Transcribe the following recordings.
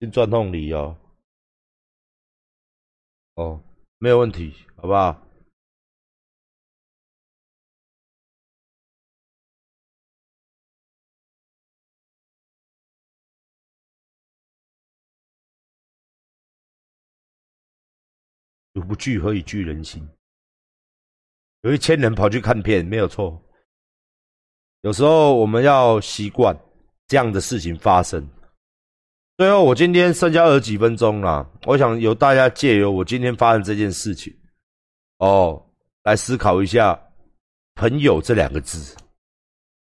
心钻洞里哦，哦，没有问题，好不好？如不惧，何以惧人心？有一千人跑去看片，没有错。有时候我们要习惯这样的事情发生。最后，我今天剩下二十几分钟了，我想由大家借由我今天发生这件事情，哦，来思考一下“朋友”这两个字、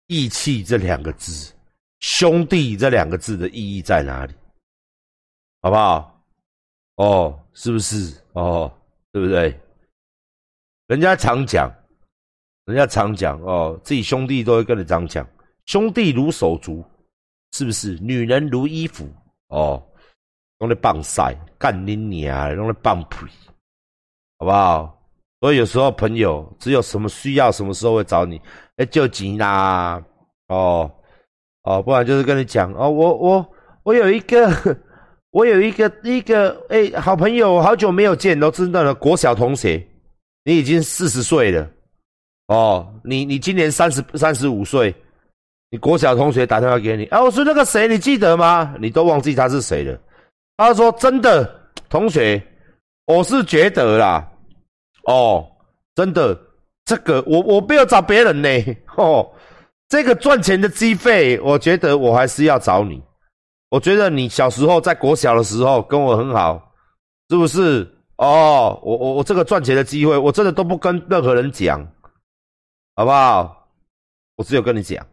义气这两个字、兄弟这两个字的意义在哪里？好不好？哦，是不是？哦。对不对？人家常讲，人家常讲哦，自己兄弟都会跟你这样讲，兄弟如手足，是不是？女人如衣服哦，用来棒晒，干拎你娘，用来棒皮，好不好？所以有时候朋友只有什么需要，什么时候会找你，哎，救急啦，哦哦，不然就是跟你讲哦，我我我有一个。我有一个一个哎，好朋友，好久没有见，都知道了。国小同学，你已经四十岁了，哦，你你今年三十三十五岁，你国小同学打电话给你，啊，我说那个谁，你记得吗？你都忘记他是谁了。他说真的，同学，我是觉得啦，哦，真的，这个我我不要找别人呢，哦，这个赚钱的机会，我觉得我还是要找你。我觉得你小时候在国小的时候跟我很好，是不是？哦，我我我这个赚钱的机会，我真的都不跟任何人讲，好不好？我只有跟你讲，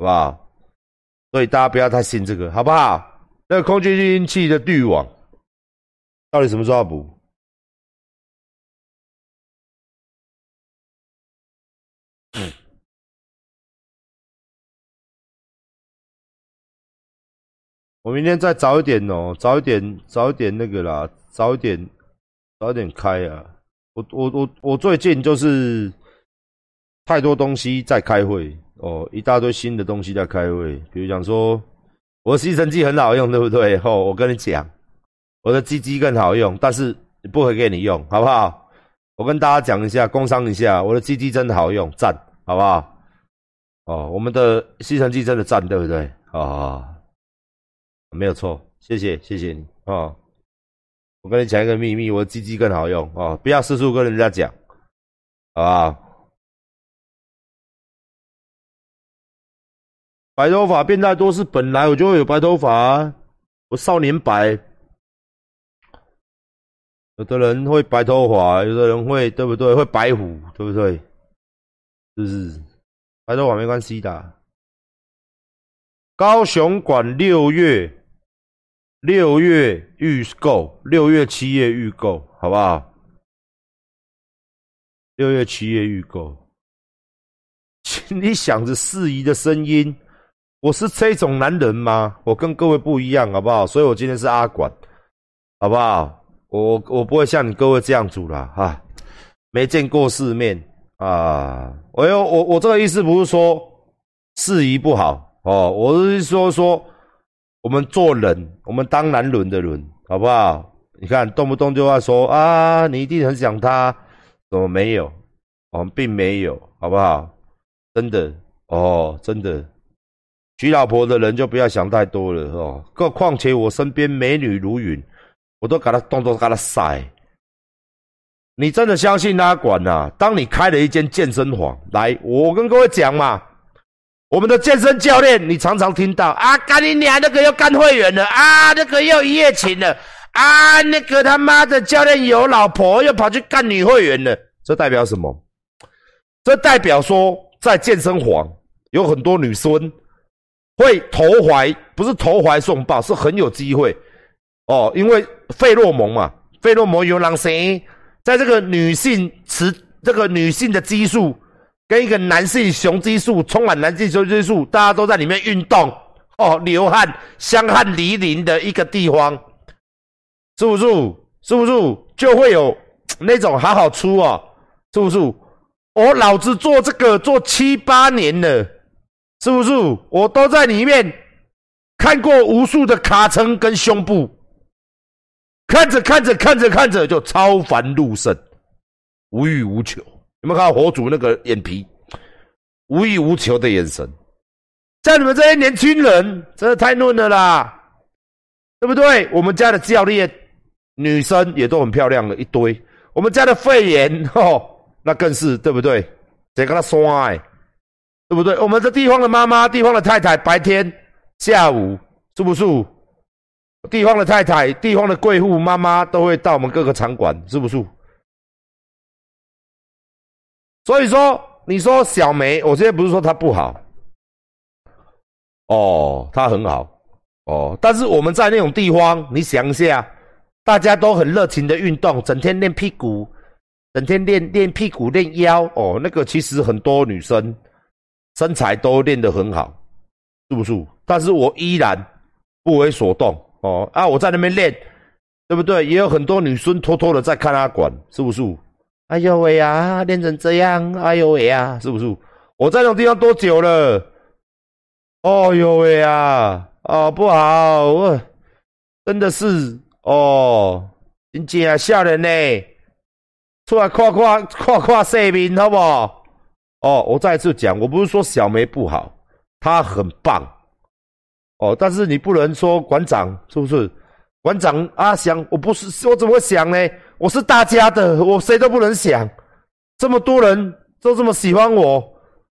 好不好？所以大家不要太信这个，好不好？那个空气滤音器的滤网到底什么时候要补？我明天再早一点哦，早一点，早一点那个啦，早一点，早一点开啊！我我我我最近就是太多东西在开会哦，一大堆新的东西在开会，比如讲说我的吸尘器很好用，对不对？哦，我跟你讲，我的鸡鸡更好用，但是不会给你用，好不好？我跟大家讲一下，工商一下，我的鸡鸡真的好用，赞，好不好？哦，我们的吸尘器真的赞，对不对？啊。没有错，谢谢谢谢你哦。我跟你讲一个秘密，我的鸡鸡更好用哦，不要四处跟人家讲，好不好？白头发变太多是本来我就会有白头发，我少年白。有的人会白头发，有的人会对不对？会白虎，对不对？是不是？白头发没关系的。高雄馆六月。六月预购，六月七月预购，好不好？六月七月预购，请 你想着适宜的声音。我是这种男人吗？我跟各位不一样，好不好？所以我今天是阿管，好不好？我我不会像你各位这样煮了哈，没见过世面啊！我有我我这个意思不是说适宜不好哦，我是说说。我们做人，我们当男人的人，好不好？你看，动不动就要说啊，你一定很想他，怎么没有？我们并没有，好不好？真的哦，真的，娶老婆的人就不要想太多了哦。更况且我身边美女如云，我都给他动作给他晒。你真的相信他管呐？当你开了一间健身房，来，我跟各位讲嘛。我们的健身教练，你常常听到啊，干你娘那个又干会员了啊，那个又一夜情了啊，那个他妈的教练有老婆又跑去干女会员了，这代表什么？这代表说在健身房有很多女生会投怀，不是投怀送抱，是很有机会哦，因为费洛蒙嘛，费洛蒙有让谁在这个女性雌这个女性的激素。跟一个男性雄激素充满男性雄激素，大家都在里面运动哦，流汗、香汗淋漓的一个地方，是不是？是不是就会有 那种好好出哦？是不是？我老子做这个做七八年了，是不是？我都在里面看过无数的卡层跟胸部，看着看着看着看着就超凡入圣，无欲无求。有没有看到佛祖那个眼皮，无欲无求的眼神？像你们这些年轻人，真的太嫩了啦，对不对？我们家的教练女生也都很漂亮的一堆，我们家的肺炎哦，那更是对不对？得跟他说哎，对不对？我们这地方的妈妈、地方的太太，白天、下午，是不是？地方的太太、地方的贵妇妈妈都会到我们各个场馆，是不是？所以说，你说小梅，我现在不是说她不好，哦，她很好，哦，但是我们在那种地方，你想一下，大家都很热情的运动，整天练屁股。整天练练屁股练腰哦，那个其实很多女生身材都练得很好，是不是？但是我依然不为所动哦啊！我在那边练，对不对？也有很多女生偷偷的在看他管，是不是？哎呦喂呀，练成这样，哎呦喂呀，是不是？我在那种地方多久了？哦呦喂呀，哦不好，真的是哦，真正吓人呢。出来夸夸夸夸视频，好不好？哦，我再次讲，我不是说小梅不好，她很棒。哦，但是你不能说馆长是不是？馆长阿想，我不是，我怎么会想呢？我是大家的，我谁都不能想。这么多人都这么喜欢我，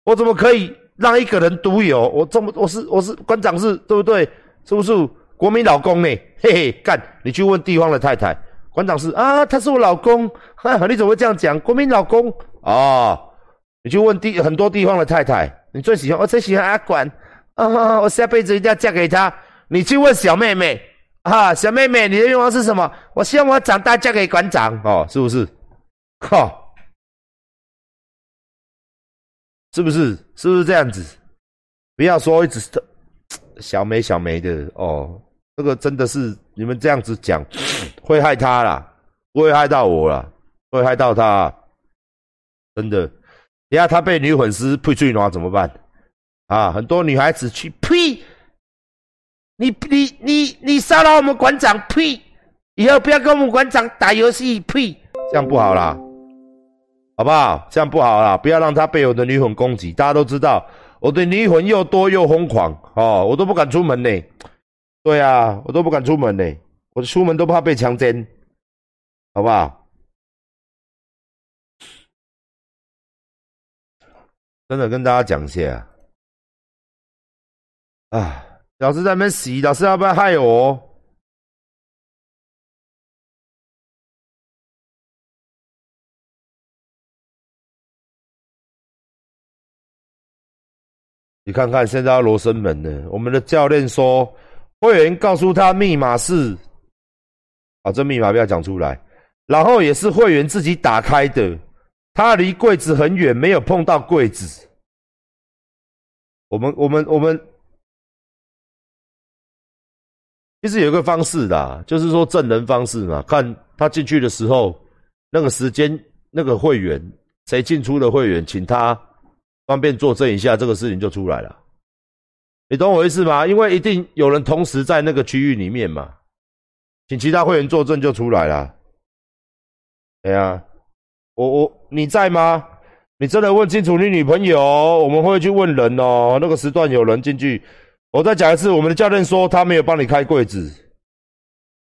我怎么可以让一个人独有？我这么，我是我是馆长是，对不对？是不是国民老公呢？嘿嘿，干！你去问地方的太太。馆长是啊，他是我老公，哈你怎么会这样讲？国民老公哦，你去问地很多地方的太太，你最喜欢我最喜欢阿管啊，我下辈子一定要嫁给他。你去问小妹妹啊，小妹妹，你的愿望是什么？我希望我长大嫁给馆长哦，是不是？靠，是不是？是不是这样子？不要说一直的小梅小梅的哦。这个真的是你们这样子讲，会害他啦，不会害到我啦，会害到他，真的。等下他被女粉丝配最暖怎么办？啊，很多女孩子去呸，你你你你骚扰我们馆长呸，以后不要跟我们馆长打游戏呸，这样不好啦，好不好？这样不好啦，不要让他被我的女粉攻击。大家都知道我的女粉又多又疯狂哦，我都不敢出门呢。对啊，我都不敢出门呢，我出门都怕被强奸，好不好？真的跟大家讲一下啊！老师在那边洗，老师要不要害我？你看看现在罗生门呢，我们的教练说。会员告诉他密码是，啊，这密码不要讲出来。然后也是会员自己打开的，他离柜子很远，没有碰到柜子。我们我们我们，其实有个方式的，就是说证人方式嘛，看他进去的时候，那个时间，那个会员谁进出的会员，请他方便作证一下，这个事情就出来了。你懂我意思吗？因为一定有人同时在那个区域里面嘛，请其他会员作证就出来了。对呀，我我你在吗？你真的问清楚你女朋友，我们会去问人哦。那个时段有人进去，我再讲一次，我们的教练说他没有帮你开柜子，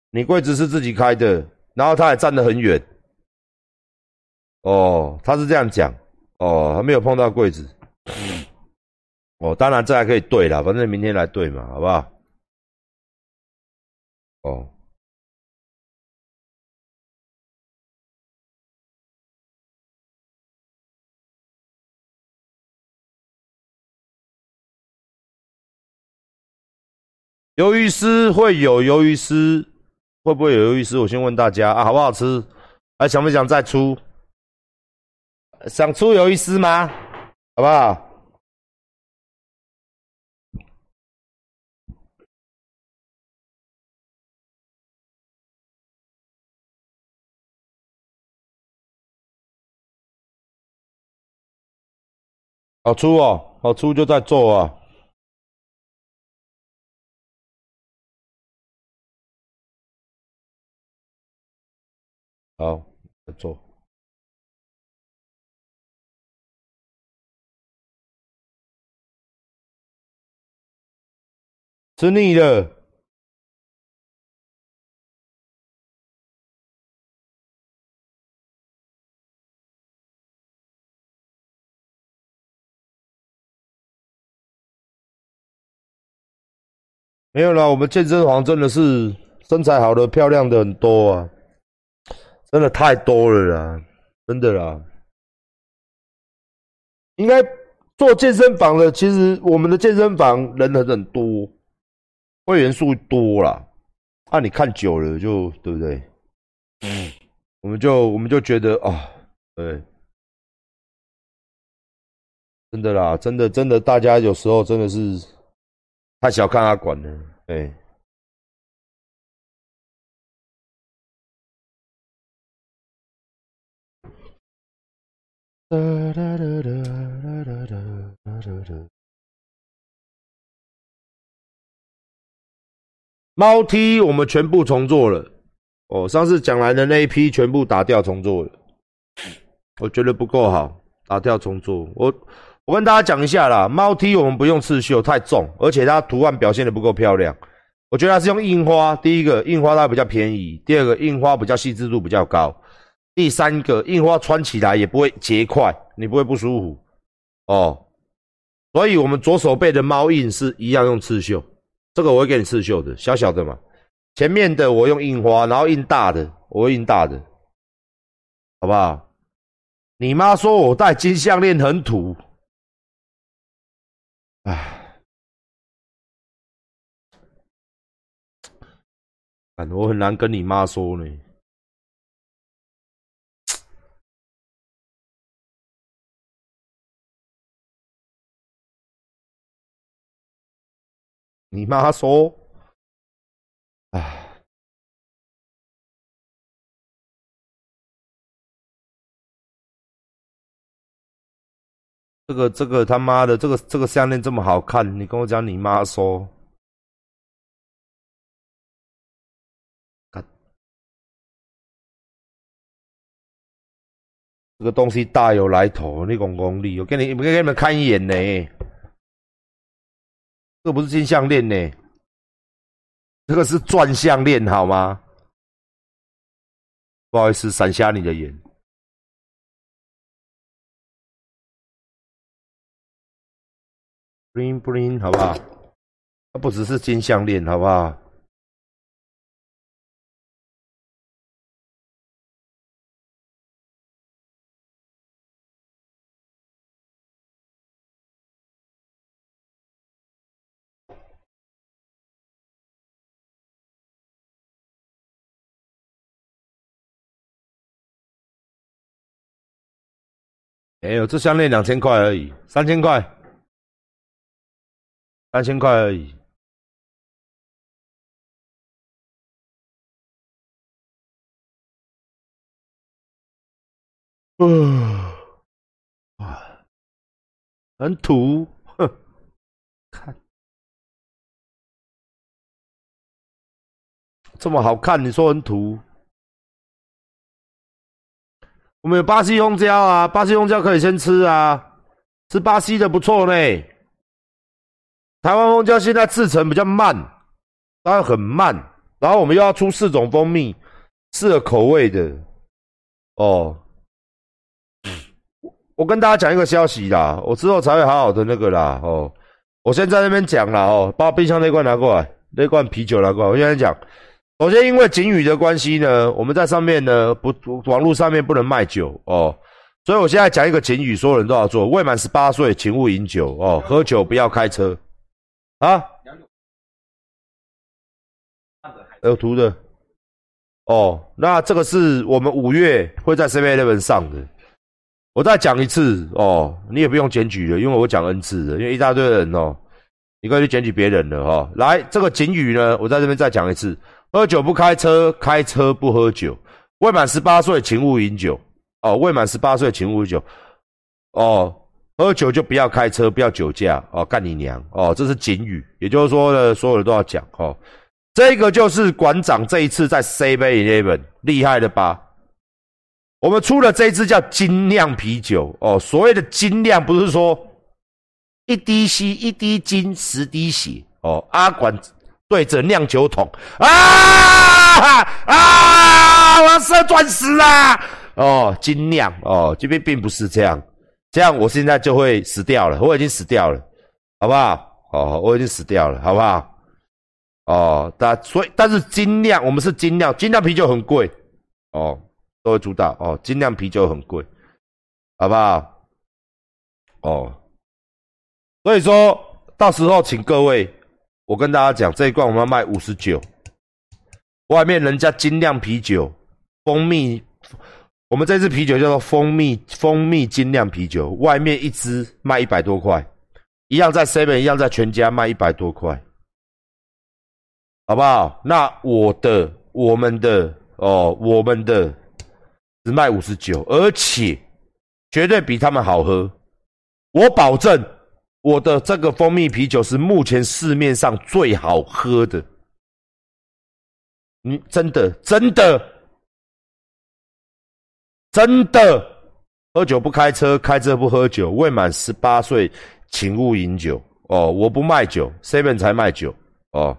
你柜子是自己开的，然后他还站得很远。哦，他是这样讲，哦，还没有碰到柜子。哦，当然这还可以对了，反正明天来对嘛，好不好？哦，鱿鱼丝会有鱿鱼丝，会不会有鱿鱼丝？我先问大家啊，好不好吃？还想不想再出？想出鱿鱼丝吗？好不好？好出哦，好出就在做啊。好，坐。吃腻了。没有啦，我们健身房真的是身材好的、漂亮的很多啊，真的太多了啦，真的啦。应该做健身房的，其实我们的健身房人很很多，会员数多啦。啊，你看久了就对不对？嗯，我们就我们就觉得啊，对，真的啦，真的真的，大家有时候真的是。太小看阿管了，猫梯我们全部重做了，哦，上次讲来的那一批全部打掉重做了，我觉得不够好，打掉重做我。我跟大家讲一下啦，猫梯我们不用刺绣，太重，而且它图案表现的不够漂亮。我觉得它是用印花，第一个印花它比较便宜，第二个印花比较细致度比较高，第三个印花穿起来也不会结块，你不会不舒服哦。所以我们左手背的猫印是一样用刺绣，这个我会给你刺绣的，小小的嘛。前面的我用印花，然后印大的，我会印大的，好不好？你妈说我戴金项链很土。唉，我很难跟你妈说呢。你妈说，唉。这个这个他妈的，这个这个项链这么好看，你跟我讲你妈说，这个东西大有来头，你讲功力，我给你，我给你们看一眼呢。这不是金项链呢，这个是钻项链，好吗？不好意思，闪瞎你的眼。bling bling，好不好？它不只是金项链，好不好？没有，这项链两千块而已，三千块。三千块而已。嗯，啊，很土，哼，看这么好看，你说很土？我们有巴西红椒啊，巴西红椒可以先吃啊，吃巴西的不错呢。台湾蜂胶现在制成比较慢，当然很慢。然后我们又要出四种蜂蜜，四个口味的。哦，我跟大家讲一个消息啦，我之后才会好好的那个啦。哦，我先在那边讲了哦，把冰箱那罐拿过来，那罐啤酒拿过来。我现在讲，首先因为警语的关系呢，我们在上面呢不网络上面不能卖酒哦，所以我现在讲一个警语，所有人都要做：未满十八岁，请勿饮酒哦，喝酒不要开车。啊，有图的哦。那这个是我们五月会在 C B Eleven 上的。我再讲一次哦，你也不用检举了，因为我讲 N 次了，因为一大堆人哦，你可以去检举别人了哈。来，这个警语呢，我在这边再讲一次：喝酒不开车，开车不喝酒。未满十八岁，请勿饮酒。哦，未满十八岁，请勿饮酒。哦。喝酒就不要开车，不要酒驾哦！干你娘哦！这是警语，也就是说呢，所有人都要讲哦。这个就是馆长这一次在 C 杯 Eleven 厉害的吧？我们出了这一支叫精酿啤酒哦。所谓的精酿，不是说一滴稀一滴精十滴血哦。阿管对着酿酒桶啊啊！我要射钻石啊！哦，精酿哦，这边并不是这样，这样我现在就会死掉了，我已经死掉了，好不好？哦，我已经死掉了，好不好？哦，但所以但是精酿，我们是精酿，精酿啤酒很贵哦，都会主导哦，精酿啤酒很贵，好不好？哦，所以说到时候请各位，我跟大家讲，这一罐我们要卖五十九，外面人家精酿啤酒蜂蜜。我们这支啤酒叫做蜂蜜蜂蜜精酿啤酒，外面一支卖一百多块，一样在 Seven，一样在全家卖一百多块，好不好？那我的、我们的哦，我们的只卖五十九，而且绝对比他们好喝，我保证我的这个蜂蜜啤酒是目前市面上最好喝的，你真的真的。真的，喝酒不开车，开车不喝酒。未满十八岁，请勿饮酒。哦，我不卖酒，seven 才卖酒。哦，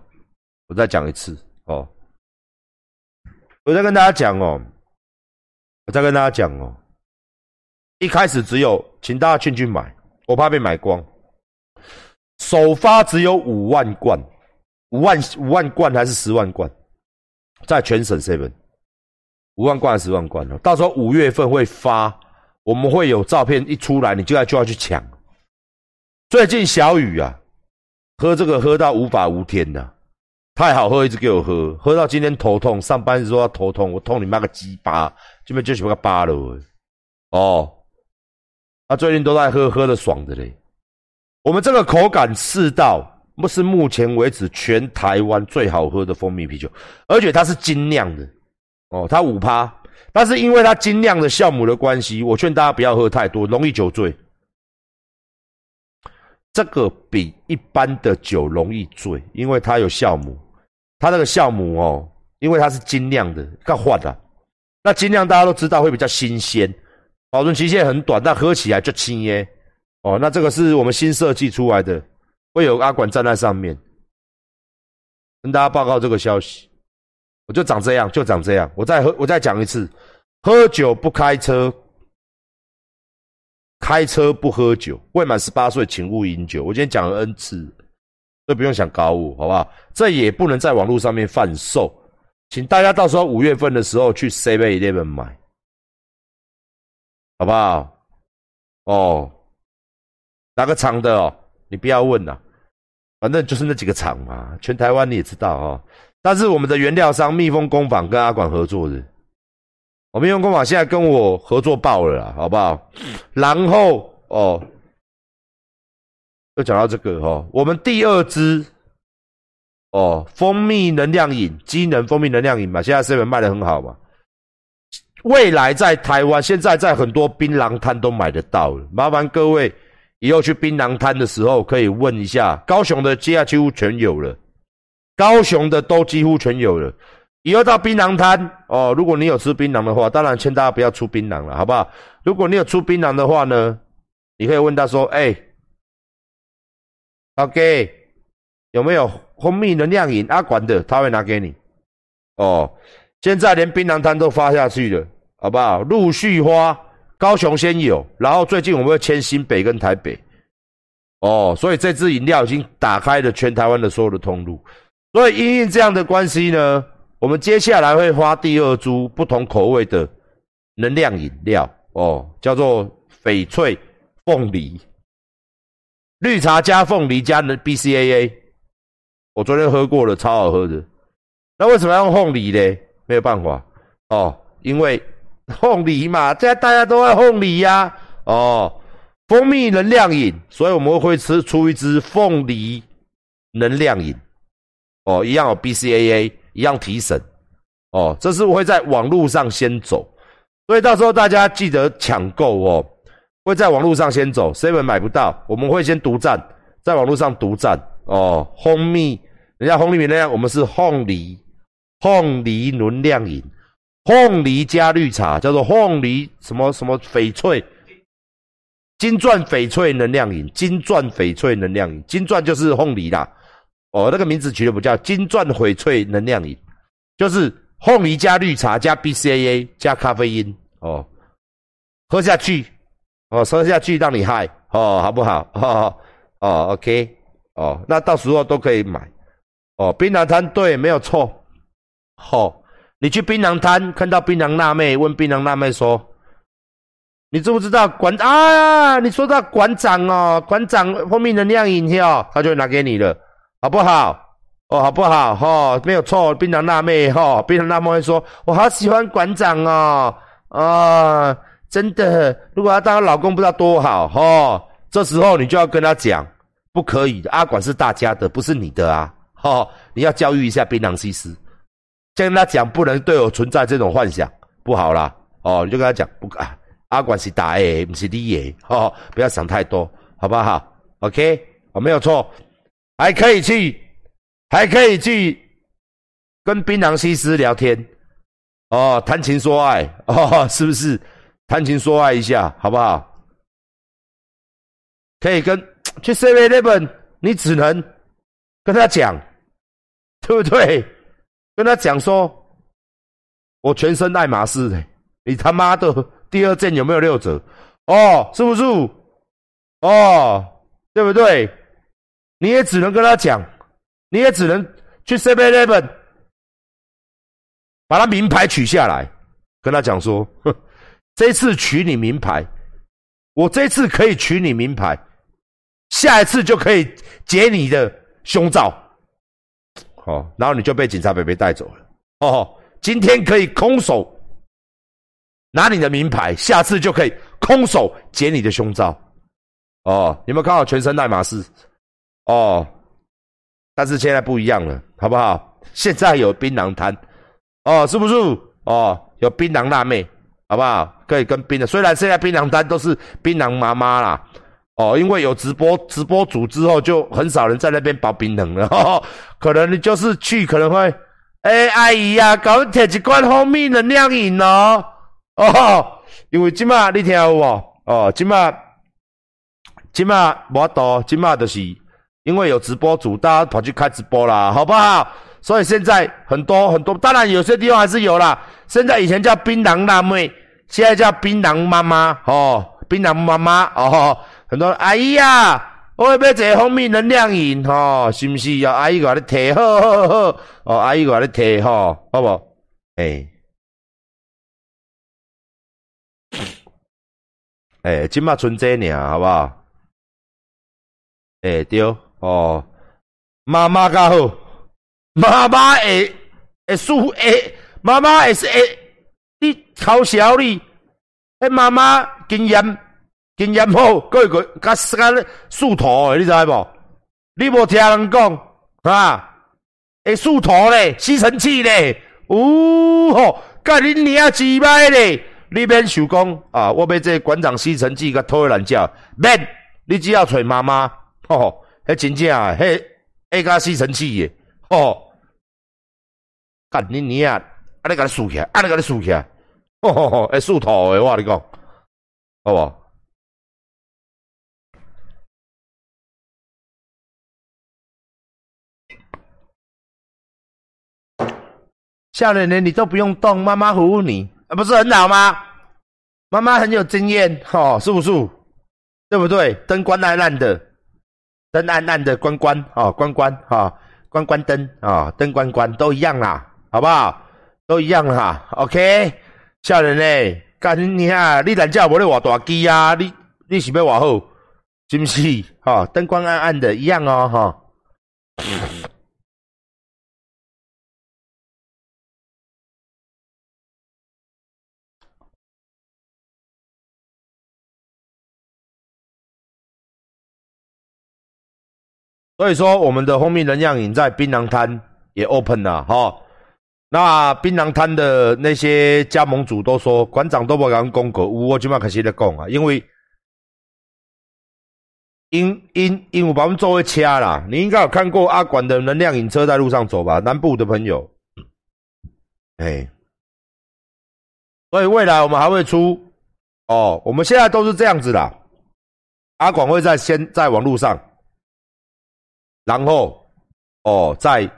我再讲一次。哦，我再跟大家讲哦，我再跟大家讲哦。一开始只有，请大家进去买，我怕被买光。首发只有五万罐，五万五万罐还是十万罐，在全省 seven。五万罐、还是十万罐哦，到时候五月份会发，我们会有照片一出来，你就要就要去抢。最近小雨啊，喝这个喝到无法无天的，太好喝，一直给我喝，喝到今天头痛，上班时候要头痛，我痛你妈个鸡巴，这边就喜欢个巴了哦。他最近都在喝，喝的爽的嘞。我们这个口感四道，不是目前为止全台湾最好喝的蜂蜜啤酒，而且它是精酿的。哦，它五趴，但是因为它精酿的酵母的关系，我劝大家不要喝太多，容易酒醉。这个比一般的酒容易醉，因为它有酵母，它那个酵母哦，因为它是精酿的，更换的。那精酿大家都知道会比较新鲜，保存期限很短，但喝起来就轻耶。哦，那这个是我们新设计出来的，会有阿管站在上面，跟大家报告这个消息。我就长这样，就长这样。我再喝，我再讲一次：喝酒不开车，开车不喝酒。未满十八岁，请勿饮酒。我今天讲了 N 次，所以不用想搞我，好不好？这也不能在网络上面贩售，请大家到时候五月份的时候去 Seven Eleven 买，好不好？哦，哪个厂的哦？你不要问了，反正就是那几个厂嘛，全台湾你也知道哦。但是我们的原料商蜜蜂工坊跟阿管合作的，我蜜蜂工坊现在跟我合作爆了啦，好不好？然后哦，又讲到这个哦，我们第二支哦，蜂蜜能量饮，机能蜂蜜能量饮嘛，现在这边卖的很好嘛。未来在台湾，现在在很多槟榔摊都买得到了。麻烦各位以后去槟榔摊的时候，可以问一下，高雄的几乎全有了。高雄的都几乎全有了，以后到槟榔摊哦，如果你有吃槟榔的话，当然劝大家不要出槟榔了，好不好？如果你有出槟榔的话呢，你可以问他说：“哎，OK，有没有蜂蜜能量饮阿管的？他会拿给你。”哦，现在连槟榔摊都发下去了，好不好？陆续发，高雄先有，然后最近我们会签新北跟台北。哦，所以这支饮料已经打开了全台湾的所有的通路。所以因应这样的关系呢，我们接下来会发第二株不同口味的能量饮料哦，叫做翡翠凤梨绿茶加凤梨加的 B C A A。我昨天喝过了，超好喝的。那为什么要用凤梨呢？没有办法哦，因为 凤梨嘛，现在大家都爱凤梨呀。哦，蜂蜜能量饮，所以我们会吃出一支凤梨能量饮。哦，一样有 BCAA，一样提神。哦，这是会在网络上先走，所以到时候大家记得抢购哦。会在网络上先走，seven 买不到，我们会先独占，在网络上独占。哦，蜂蜜，人家蜂蜜能量，我们是凤梨，凤梨能量饮，凤梨加绿茶，叫做凤梨什么什么翡翠，金钻翡翠能量饮，金钻翡翠能量饮，金钻就是凤梨啦。哦，那个名字取的不叫金钻翡翠能量饮，就是凤梨加绿茶加 BCAA 加咖啡因哦，喝下去哦，喝下去让你嗨哦，好不好？哦哦，OK 哦，那到时候都可以买哦。槟榔摊对，没有错。好，你去槟榔摊看到槟榔辣妹，问槟榔辣妹说：“你知不知道馆啊？你说到馆长哦，馆长蜂蜜能量饮料，他就拿给你了。”好不好？哦，好不好？哈，没有错。槟榔辣妹，哈，槟榔辣妹会说：“我好喜欢馆长哦，啊，真的。如果要当老公，不知道多好，哈。这时候你就要跟他讲，不可以的。阿管是大家的，不是你的啊，哈。你要教育一下槟榔西施，跟他讲，不能对我存在这种幻想，不好啦。哦，你就跟他讲，不啊，阿管是大 A，，不是你爷，哈，不要想太多，好不好？OK，我没有错。还可以去，还可以去跟槟榔西施聊天哦，谈情说爱哦，是不是？谈情说爱一下，好不好？可以跟去 Seven Eleven，你只能跟他讲，对不对？跟他讲说，我全身爱马仕的，你他妈的第二件有没有六折？哦，是不是？哦，对不对？你也只能跟他讲，你也只能去 Seven Eleven 把他名牌取下来，跟他讲说：，哼这次取你名牌，我这次可以取你名牌，下一次就可以解你的胸罩。哦，然后你就被警察被被带走了。哦，今天可以空手拿你的名牌，下次就可以空手捡你的胸罩。哦，有没有看到全身爱马仕？哦，但是现在不一样了，好不好？现在有槟榔摊，哦，是不是？哦，有槟榔辣妹，好不好？可以跟槟榔，虽然现在槟榔摊都是槟榔妈妈啦，哦，因为有直播直播组之后，就很少人在那边包槟榔了，可能你就是去，可能会，哎，阿姨呀，搞铁一罐蜂蜜能量饮哦，哦，因为今嘛你听有无？哦，今嘛，今嘛无多，今嘛就是。因为有直播组，大家跑去开直播啦，好不好？所以现在很多很多，当然有些地方还是有啦。现在以前叫槟榔辣妹，现在叫槟榔妈妈哦，槟榔妈妈哦，很多阿姨呀，我要买一个蜂蜜能量饮哦，是不是？要阿姨我你提，好好好，哦，阿姨我你提吼，好不？哎，哎，今麦春节呢，好不好？哎，对。哦，妈妈较好，妈妈会会输会，妈妈会是会，你嘲笑你，迄妈妈经验经验好，个个甲甲树头诶，你知无？你无听人讲啊？会树头咧，吸尘器咧，呜吼，甲恁娘鸡掰咧，你免想讲啊！我买这馆长吸尘器甲拖烂叫，免，你只要找妈妈，吼。迄真正啊，迄下加吸尘器诶，吼！干恁娘啊！安尼甲你竖起来，安尼甲你竖起来，吼吼吼！会竖土诶，我你讲，好无？笑脸脸你都不用动，妈妈服务你，啊，不是很好吗？妈妈很有经验，吼，是不是？对不对？灯关暗暗的。灯暗暗的关关啊，关关啊，关关灯啊，灯关关都一样啦，好不好？都一样哈，OK。少年嘞，干你啊！你懒觉无咧话大机啊？你你是要话好，是不是？哈，灯光暗暗的，一样哦，哈。所以说，我们的蜂蜜能量饮在槟榔摊也 open 了哈。那槟榔摊的那些加盟主都说，馆长都不敢讲过，我今晚开始在讲啊，因为因因因为把我们作为车啦，你应该有看过阿管的能量饮车在路上走吧？南部的朋友，哎，所以未来我们还会出哦，我们现在都是这样子的。阿广会在先在网络上，然后哦在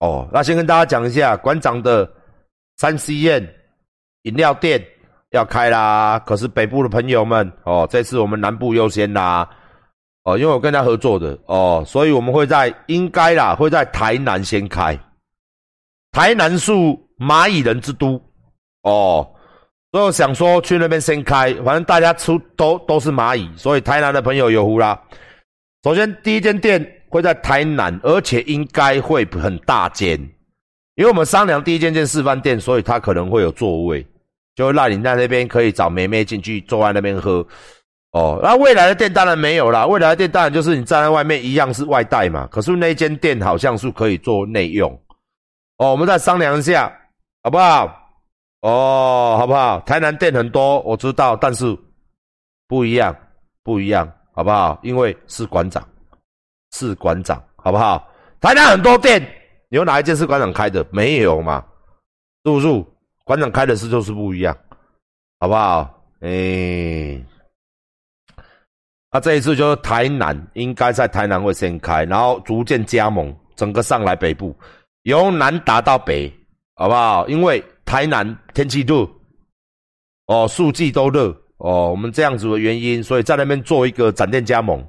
哦，那先跟大家讲一下，馆长的三 C 宴饮料店要开啦。可是北部的朋友们哦，这次我们南部优先啦。哦，因为我跟他合作的哦，所以我们会在应该啦，会在台南先开。台南是蚂蚁人之都哦，所以我想说去那边先开，反正大家出都都是蚂蚁，所以台南的朋友有福啦。首先第一间店会在台南，而且应该会很大间，因为我们商量第一间店示范店，所以它可能会有座位，就会让你在那边可以找梅梅进去坐在那边喝。哦，那未来的店当然没有啦。未来的店当然就是你站在外面一样是外带嘛。可是那间店好像是可以做内用。哦，我们再商量一下，好不好？哦，好不好？台南店很多，我知道，但是不一样，不一样，好不好？因为是馆长，是馆长，好不好？台南很多店，有哪一间是馆长开的？没有嘛？是不是？馆长开的是就是不一样，好不好？哎。那这一次就是台南，应该在台南会先开，然后逐渐加盟，整个上来北部，由南打到北，好不好？因为台南天气热，哦，四季都热，哦，我们这样子的原因，所以在那边做一个展店加盟，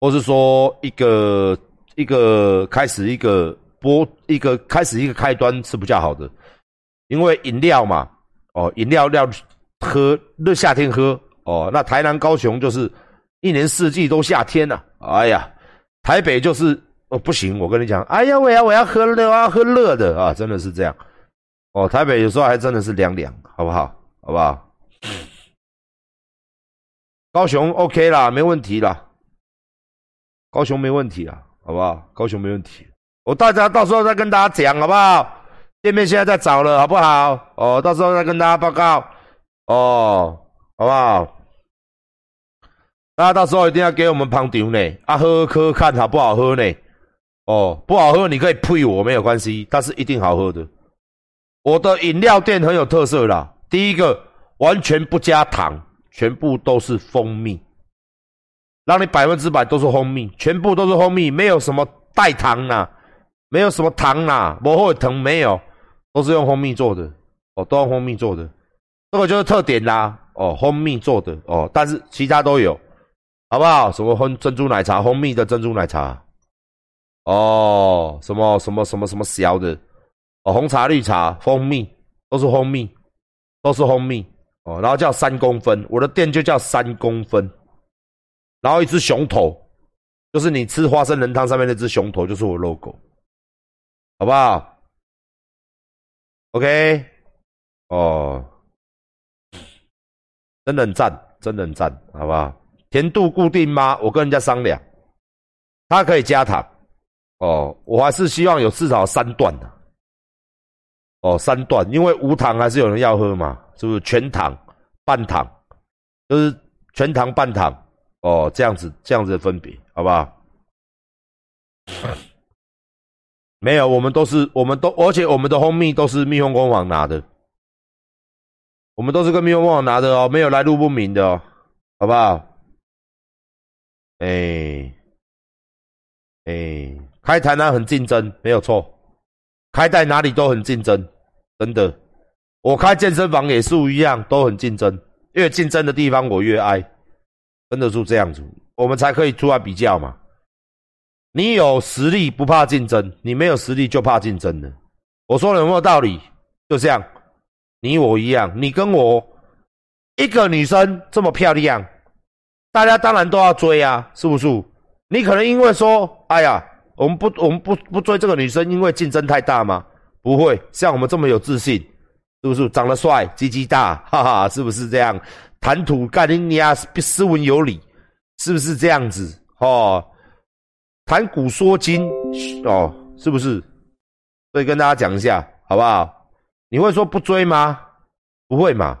或是说一个一个开始一个播一个开始一个开端是比较好的，因为饮料嘛，哦，饮料要喝热夏天喝，哦，那台南高雄就是。一年四季都夏天呐，哎呀，台北就是哦不行，我跟你讲，哎呀，我要我要喝热啊，喝热的啊，真的是这样，哦，台北有时候还真的是凉凉，好不好？好不好？高雄 OK 啦，没问题啦，高雄没问题啦，好不好？高雄没问题，我大家到时候再跟大家讲，好不好？店面现在在找了，好不好？哦，到时候再跟大家报告，哦，好不好？大家到时候一定要给我们捧场呢，啊，喝喝看好不好喝呢？哦，不好喝你可以呸我没有关系，但是一定好喝的。我的饮料店很有特色啦，第一个完全不加糖，全部都是蜂蜜，让你百分之百都是蜂蜜，全部都是蜂蜜，没有什么代糖呐，没有什么糖呐，不会疼没有，都是用蜂蜜做的，哦，都用蜂蜜做的，这个就是特点啦，哦，蜂蜜做的哦，但是其他都有。好不好？什么蜂珍珠奶茶，蜂蜜的珍珠奶茶，哦，什么什么什么什么小的，哦，红茶、绿茶、蜂蜜都是蜂蜜，都是蜂蜜哦。然后叫三公分，我的店就叫三公分。然后一只熊头，就是你吃花生仁汤上面那只熊头，就是我 logo，好不好？OK，哦，真的很赞，真的很赞，好不好？甜度固定吗？我跟人家商量，他可以加糖，哦，我还是希望有至少三段的，哦，三段，因为无糖还是有人要喝嘛，是不是？全糖、半糖，就是全糖半糖，哦，这样子，这样子的分别，好不好？没有，我们都是，我们都，而且我们的蜂蜜都是蜜蜂工坊拿的，我们都是跟蜜蜂工坊拿的哦，没有来路不明的哦，好不好？哎，哎，开台南很竞争，没有错。开在哪里都很竞争，真的。我开健身房也是一样，都很竞争。越竞争的地方，我越爱。真的是这样子，我们才可以出来比较嘛。你有实力不怕竞争，你没有实力就怕竞争的。我说的有没有道理？就这样，你我一样，你跟我一个女生这么漂亮。大家当然都要追啊，是不是？你可能因为说，哎呀，我们不，我们不不追这个女生，因为竞争太大吗？不会，像我们这么有自信，是不是？长得帅，鸡鸡大，哈哈，是不是这样？谈吐干尼亚斯文有礼，是不是这样子？哦，谈古说今，哦，是不是？所以跟大家讲一下，好不好？你会说不追吗？不会嘛，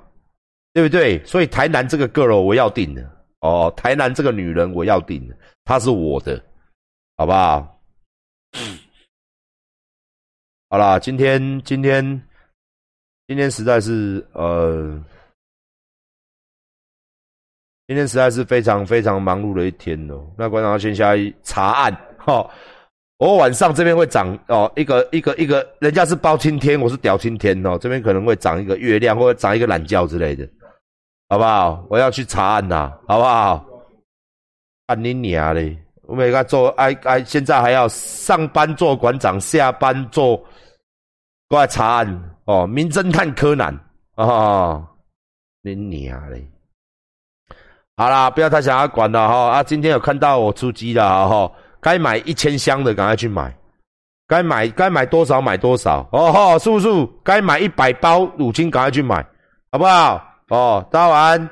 对不对？所以台南这个 girl 我要定了。哦，台南这个女人我要定了，她是我的，好不好？好啦，今天今天今天实在是呃，今天实在是非常非常忙碌的一天哦。那馆长要先下查案哈，我晚上这边会涨哦，一个一个一个，人家是包青天，我是屌青天哦，这边可能会长一个月亮或者涨一个懒觉之类的，好不好？我要去查案呐，好不好？干你娘嘞！我每个做哎哎，现在还要上班做馆长，下班做过来查案哦，名侦探柯南啊，你娘嘞！好啦，不要太想要管了哈啊！今天有看到我出击了哈，该买一千箱的赶快去买，该买该买多少买多少哦吼，叔叔该买一百包乳清赶快去买，好不好？哦，大家晚安。